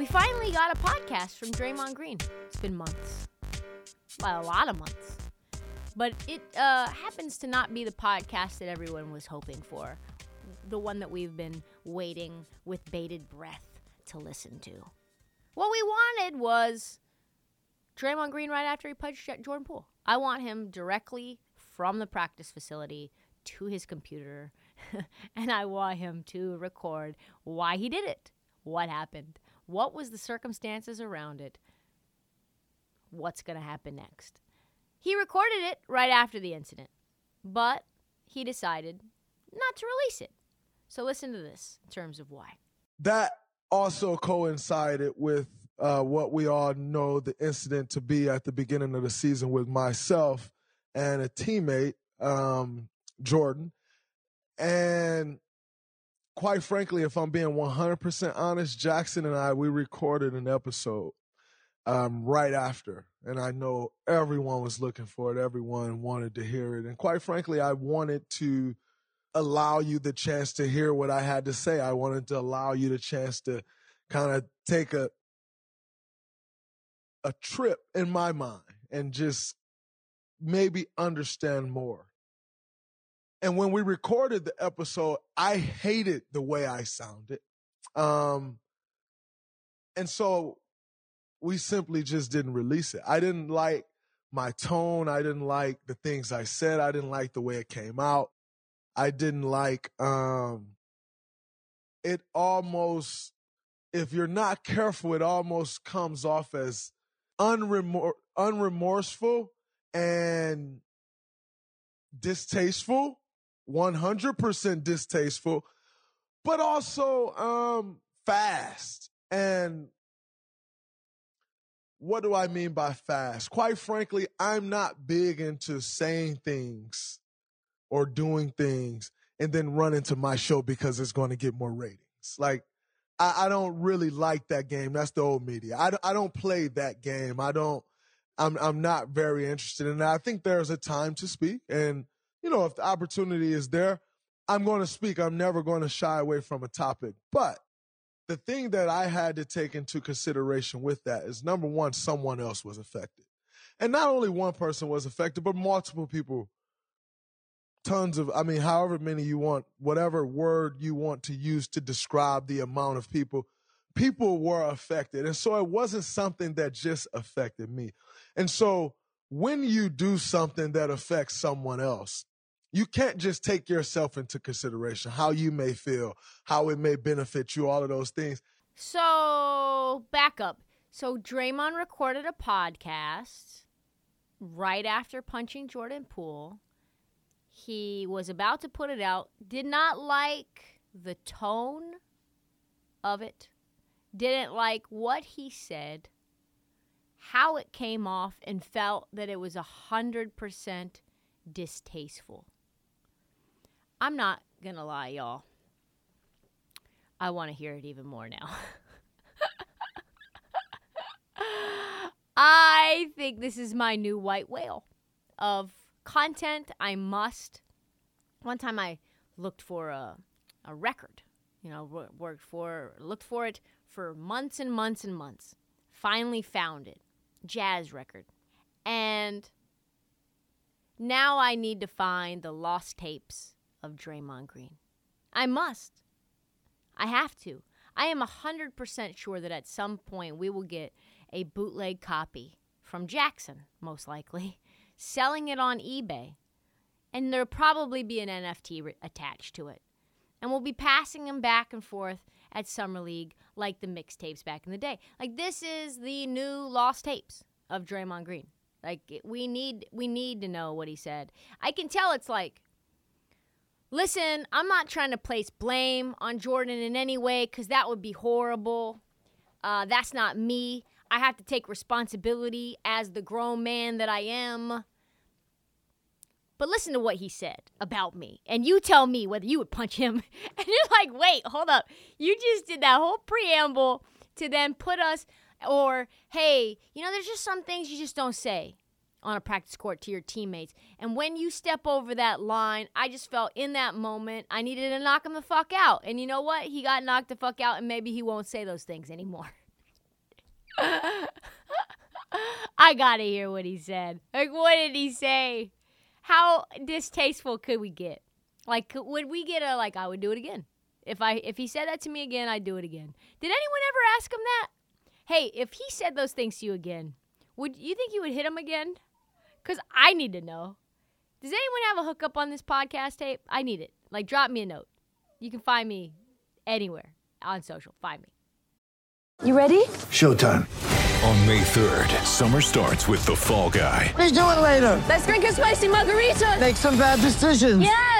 We finally got a podcast from Draymond Green. It's been months. Well, a lot of months. But it uh, happens to not be the podcast that everyone was hoping for. The one that we've been waiting with bated breath to listen to. What we wanted was Draymond Green right after he punched Jordan Poole. I want him directly from the practice facility to his computer, and I want him to record why he did it, what happened, what was the circumstances around it, what's going to happen next. He recorded it right after the incident, but he decided not to release it. So listen to this in terms of why. That also coincided with uh, what we all know the incident to be at the beginning of the season with myself and a teammate, um, Jordan. And quite frankly, if I'm being 100% honest, Jackson and I, we recorded an episode um, right after. And I know everyone was looking for it, everyone wanted to hear it. And quite frankly, I wanted to allow you the chance to hear what I had to say. I wanted to allow you the chance to kind of take a a trip in my mind and just maybe understand more. And when we recorded the episode, I hated the way I sounded. Um and so we simply just didn't release it. I didn't like my tone, I didn't like the things I said, I didn't like the way it came out. I didn't like um it almost if you're not careful it almost comes off as unremor- unremorseful and distasteful 100% distasteful but also um fast and what do I mean by fast? Quite frankly, I'm not big into saying things or doing things and then run into my show because it's going to get more ratings. Like, I, I, don't really like that game. That's the old media. I, I don't play that game. I don't, I'm, I'm not very interested in that. I think there's a time to speak. And, you know, if the opportunity is there, I'm going to speak. I'm never going to shy away from a topic. But the thing that I had to take into consideration with that is number one, someone else was affected. And not only one person was affected, but multiple people tons of i mean however many you want whatever word you want to use to describe the amount of people people were affected and so it wasn't something that just affected me and so when you do something that affects someone else you can't just take yourself into consideration how you may feel how it may benefit you all of those things. So back up. So Draymond recorded a podcast right after punching Jordan Poole. He was about to put it out, did not like the tone of it, didn't like what he said, how it came off, and felt that it was a 100% distasteful. I'm not going to lie, y'all. I want to hear it even more now. I think this is my new white whale of content I must. One time I looked for a, a record, you know, worked for, looked for it for months and months and months. Finally found it. Jazz record. And now I need to find the lost tapes of Draymond Green. I must. I have to. I am 100% sure that at some point we will get a bootleg copy from Jackson, most likely, selling it on eBay. And there'll probably be an NFT re- attached to it. And we'll be passing them back and forth at Summer League like the mixtapes back in the day. Like this is the new lost tapes of Draymond Green. Like we need we need to know what he said. I can tell it's like Listen, I'm not trying to place blame on Jordan in any way cuz that would be horrible. Uh, that's not me. I have to take responsibility as the grown man that I am. But listen to what he said about me. And you tell me whether you would punch him. And you're like, wait, hold up. You just did that whole preamble to then put us, or hey, you know, there's just some things you just don't say on a practice court to your teammates. And when you step over that line, I just felt in that moment I needed to knock him the fuck out. And you know what? He got knocked the fuck out, and maybe he won't say those things anymore. I gotta hear what he said. Like, what did he say? How distasteful could we get? Like, could, would we get a like? I would do it again. If I if he said that to me again, I'd do it again. Did anyone ever ask him that? Hey, if he said those things to you again, would you think you would hit him again? Cause I need to know. Does anyone have a hookup on this podcast tape? I need it. Like, drop me a note. You can find me anywhere on social. Find me. You ready? Showtime. On May 3rd, summer starts with The Fall Guy. Let's do it later. Let's drink a spicy margarita. Make some bad decisions. Yes.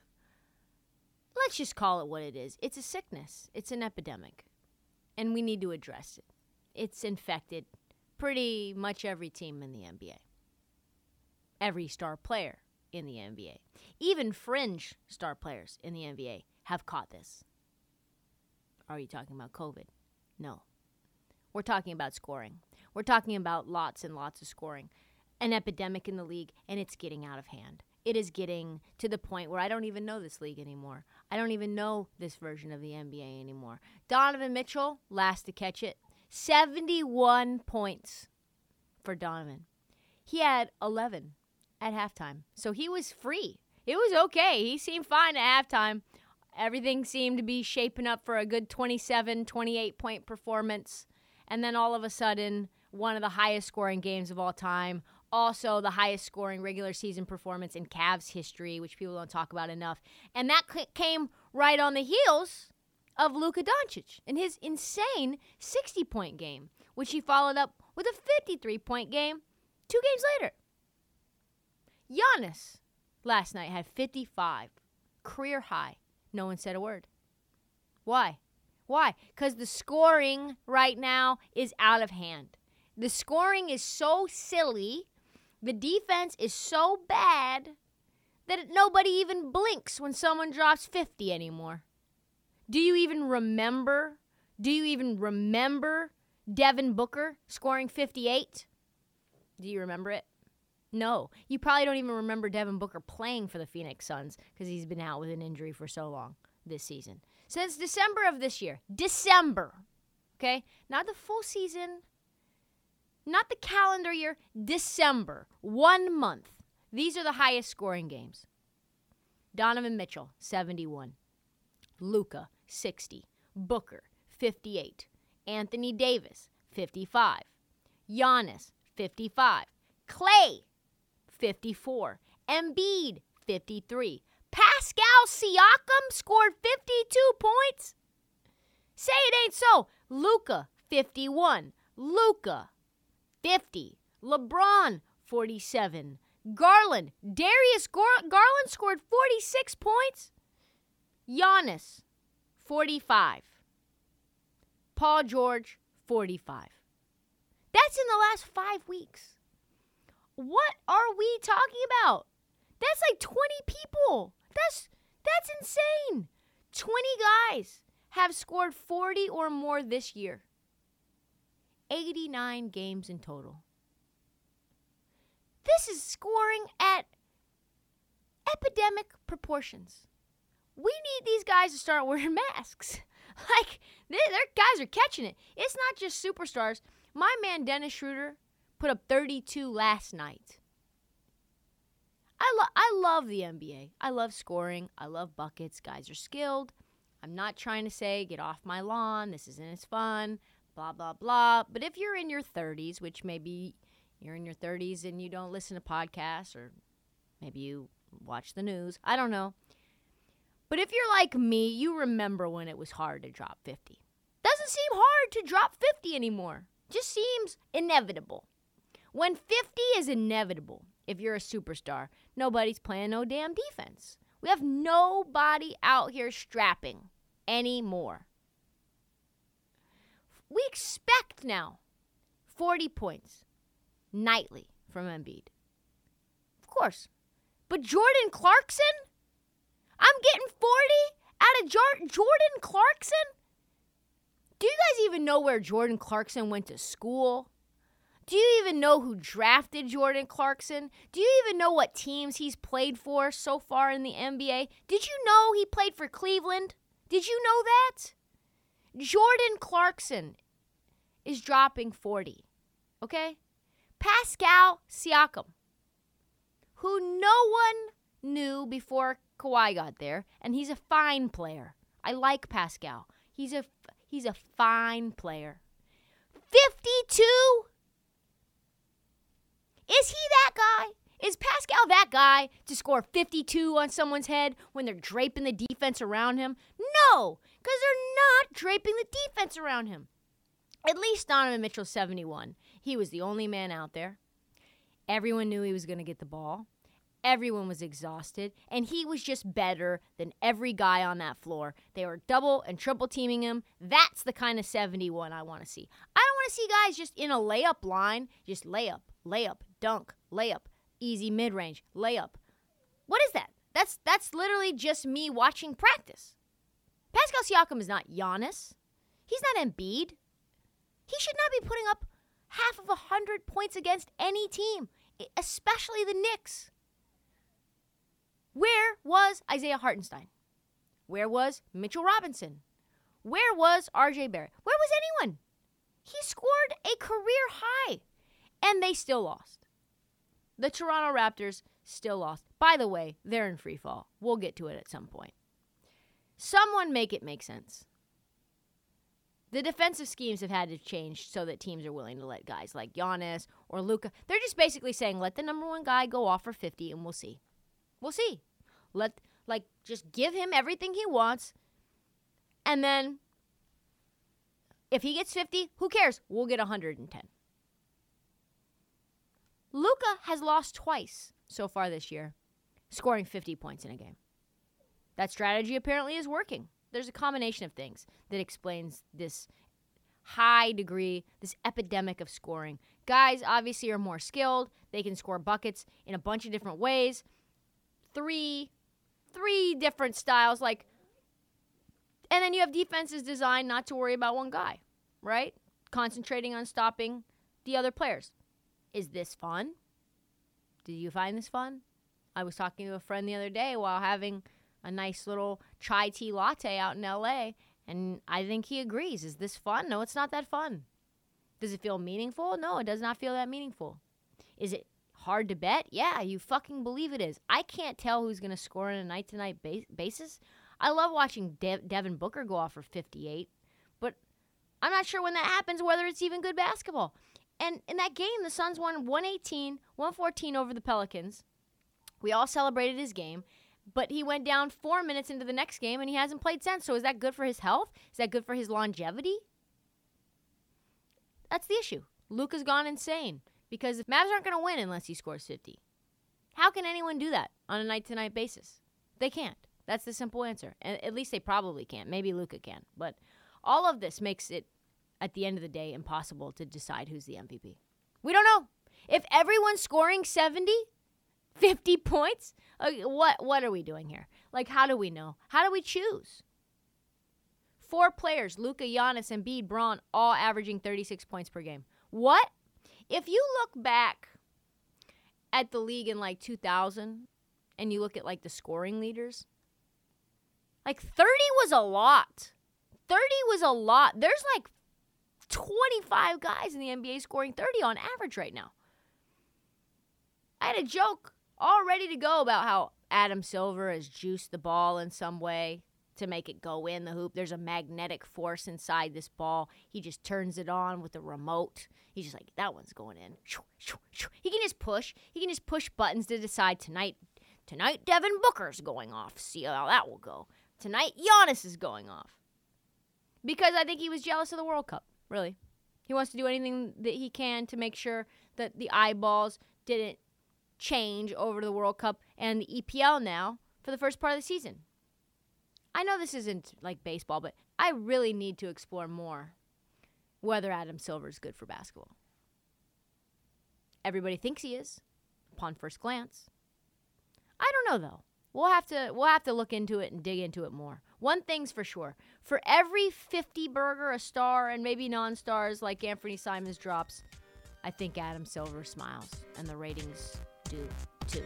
Let's just call it what it is. It's a sickness, it's an epidemic, and we need to address it. It's infected pretty much every team in the NBA, every star player in the NBA, even fringe star players in the NBA have caught this. Are you talking about COVID? No. We're talking about scoring. We're talking about lots and lots of scoring. An epidemic in the league, and it's getting out of hand. It is getting to the point where I don't even know this league anymore. I don't even know this version of the NBA anymore. Donovan Mitchell, last to catch it, 71 points for Donovan. He had 11 at halftime. So he was free. It was okay. He seemed fine at halftime. Everything seemed to be shaping up for a good 27, 28 point performance. And then all of a sudden, one of the highest scoring games of all time. Also, the highest scoring regular season performance in Cavs history, which people don't talk about enough. And that came right on the heels of Luka Doncic and his insane 60 point game, which he followed up with a 53 point game two games later. Giannis last night had 55, career high. No one said a word. Why? Why? Because the scoring right now is out of hand. The scoring is so silly, the defense is so bad that nobody even blinks when someone drops 50 anymore. Do you even remember? Do you even remember Devin Booker scoring 58? Do you remember it? No. You probably don't even remember Devin Booker playing for the Phoenix Suns because he's been out with an injury for so long this season. Since December of this year. December. Okay? Not the full season, not the calendar year, December. One month. These are the highest scoring games. Donovan Mitchell, 71. Luka, 60. Booker, 58. Anthony Davis, 55. Giannis, 55. Klay, 54. Embiid, 53. Pascal Siakam scored 52 points. Say it ain't so. Luka, 51. Luka, 50. LeBron, 47. Garland, Darius Gar- Garland scored 46 points. Giannis, 45. Paul George, 45. That's in the last five weeks. What are we talking about? That's like 20 people. That's that's insane. 20 guys have scored 40 or more this year. 89 games in total. This is scoring at epidemic proportions. We need these guys to start wearing masks. Like, they, their guys are catching it. It's not just superstars. My man Dennis Schroeder put up 32 last night. I, lo- I love the NBA. I love scoring. I love buckets. Guys are skilled. I'm not trying to say get off my lawn. This isn't as fun. Blah, blah, blah. But if you're in your 30s, which maybe you're in your 30s and you don't listen to podcasts or maybe you watch the news, I don't know. But if you're like me, you remember when it was hard to drop 50. Doesn't seem hard to drop 50 anymore. Just seems inevitable. When 50 is inevitable, if you're a superstar, nobody's playing no damn defense. We have nobody out here strapping anymore. We expect now 40 points nightly from Embiid. Of course. But Jordan Clarkson? I'm getting 40 out of Jor- Jordan Clarkson? Do you guys even know where Jordan Clarkson went to school? Do you even know who drafted Jordan Clarkson? Do you even know what teams he's played for so far in the NBA? Did you know he played for Cleveland? Did you know that? Jordan Clarkson is dropping 40. Okay? Pascal Siakam, who no one knew before Kawhi got there, and he's a fine player. I like Pascal. He's a he's a fine player. 52 is he that guy? Is Pascal that guy to score 52 on someone's head when they're draping the defense around him? No, because they're not draping the defense around him. At least Donovan Mitchell 71. He was the only man out there. Everyone knew he was going to get the ball. Everyone was exhausted, and he was just better than every guy on that floor. They were double and triple teaming him. That's the kind of 71 I want to see. I don't want to see guys just in a layup line, just layup, layup, dunk, layup, easy mid range, layup. What is that? That's that's literally just me watching practice. Pascal Siakam is not Giannis. He's not Embiid. He should not be putting up half of a hundred points against any team, especially the Knicks. Where was Isaiah Hartenstein? Where was Mitchell Robinson? Where was RJ Barrett? Where was anyone? He scored a career high, and they still lost. The Toronto Raptors still lost. By the way, they're in free fall. We'll get to it at some point. Someone make it make sense. The defensive schemes have had to change so that teams are willing to let guys like Giannis or Luka. They're just basically saying, let the number one guy go off for 50 and we'll see. We'll see. Let like just give him everything he wants. And then if he gets 50, who cares? We'll get 110. Luka has lost twice so far this year, scoring 50 points in a game. That strategy apparently is working. There's a combination of things that explains this high degree, this epidemic of scoring. Guys obviously are more skilled. They can score buckets in a bunch of different ways. Three three different styles like and then you have defenses designed not to worry about one guy, right? Concentrating on stopping the other players. Is this fun? Do you find this fun? I was talking to a friend the other day while having a nice little chai tea latte out in LA, and I think he agrees. Is this fun? No, it's not that fun. Does it feel meaningful? No, it does not feel that meaningful. Is it hard to bet? Yeah, you fucking believe it is. I can't tell who's going to score on a night to night basis. I love watching De- Devin Booker go off for 58, but I'm not sure when that happens whether it's even good basketball. And in that game, the Suns won 118, 114 over the Pelicans. We all celebrated his game. But he went down four minutes into the next game and he hasn't played since. So is that good for his health? Is that good for his longevity? That's the issue. Luka's gone insane because the Mavs aren't going to win unless he scores 50. How can anyone do that on a night to night basis? They can't. That's the simple answer. At least they probably can't. Maybe Luka can. But all of this makes it, at the end of the day, impossible to decide who's the MVP. We don't know. If everyone's scoring 70, 50 points, what what are we doing here? Like, how do we know? How do we choose? Four players, Luka, Giannis, and Embiid, Braun, all averaging 36 points per game. What? If you look back at the league in like 2000 and you look at like the scoring leaders, like 30 was a lot. 30 was a lot. There's like 25 guys in the NBA scoring 30 on average right now. I had a joke all ready to go about how Adam Silver has juiced the ball in some way to make it go in the hoop. There's a magnetic force inside this ball. He just turns it on with a remote. He's just like, that one's going in. He can just push. He can just push buttons to decide tonight. Tonight, Devin Booker's going off. See how that will go. Tonight, Giannis is going off. Because I think he was jealous of the World Cup, really. He wants to do anything that he can to make sure that the eyeballs didn't change over to the World Cup and the EPL now for the first part of the season. I know this isn't like baseball, but I really need to explore more whether Adam Silver is good for basketball. Everybody thinks he is upon first glance. I don't know though. We'll have to we'll have to look into it and dig into it more. One thing's for sure. For every 50 burger a star and maybe non-stars like Anthony Simons drops, I think Adam Silver smiles and the ratings do too.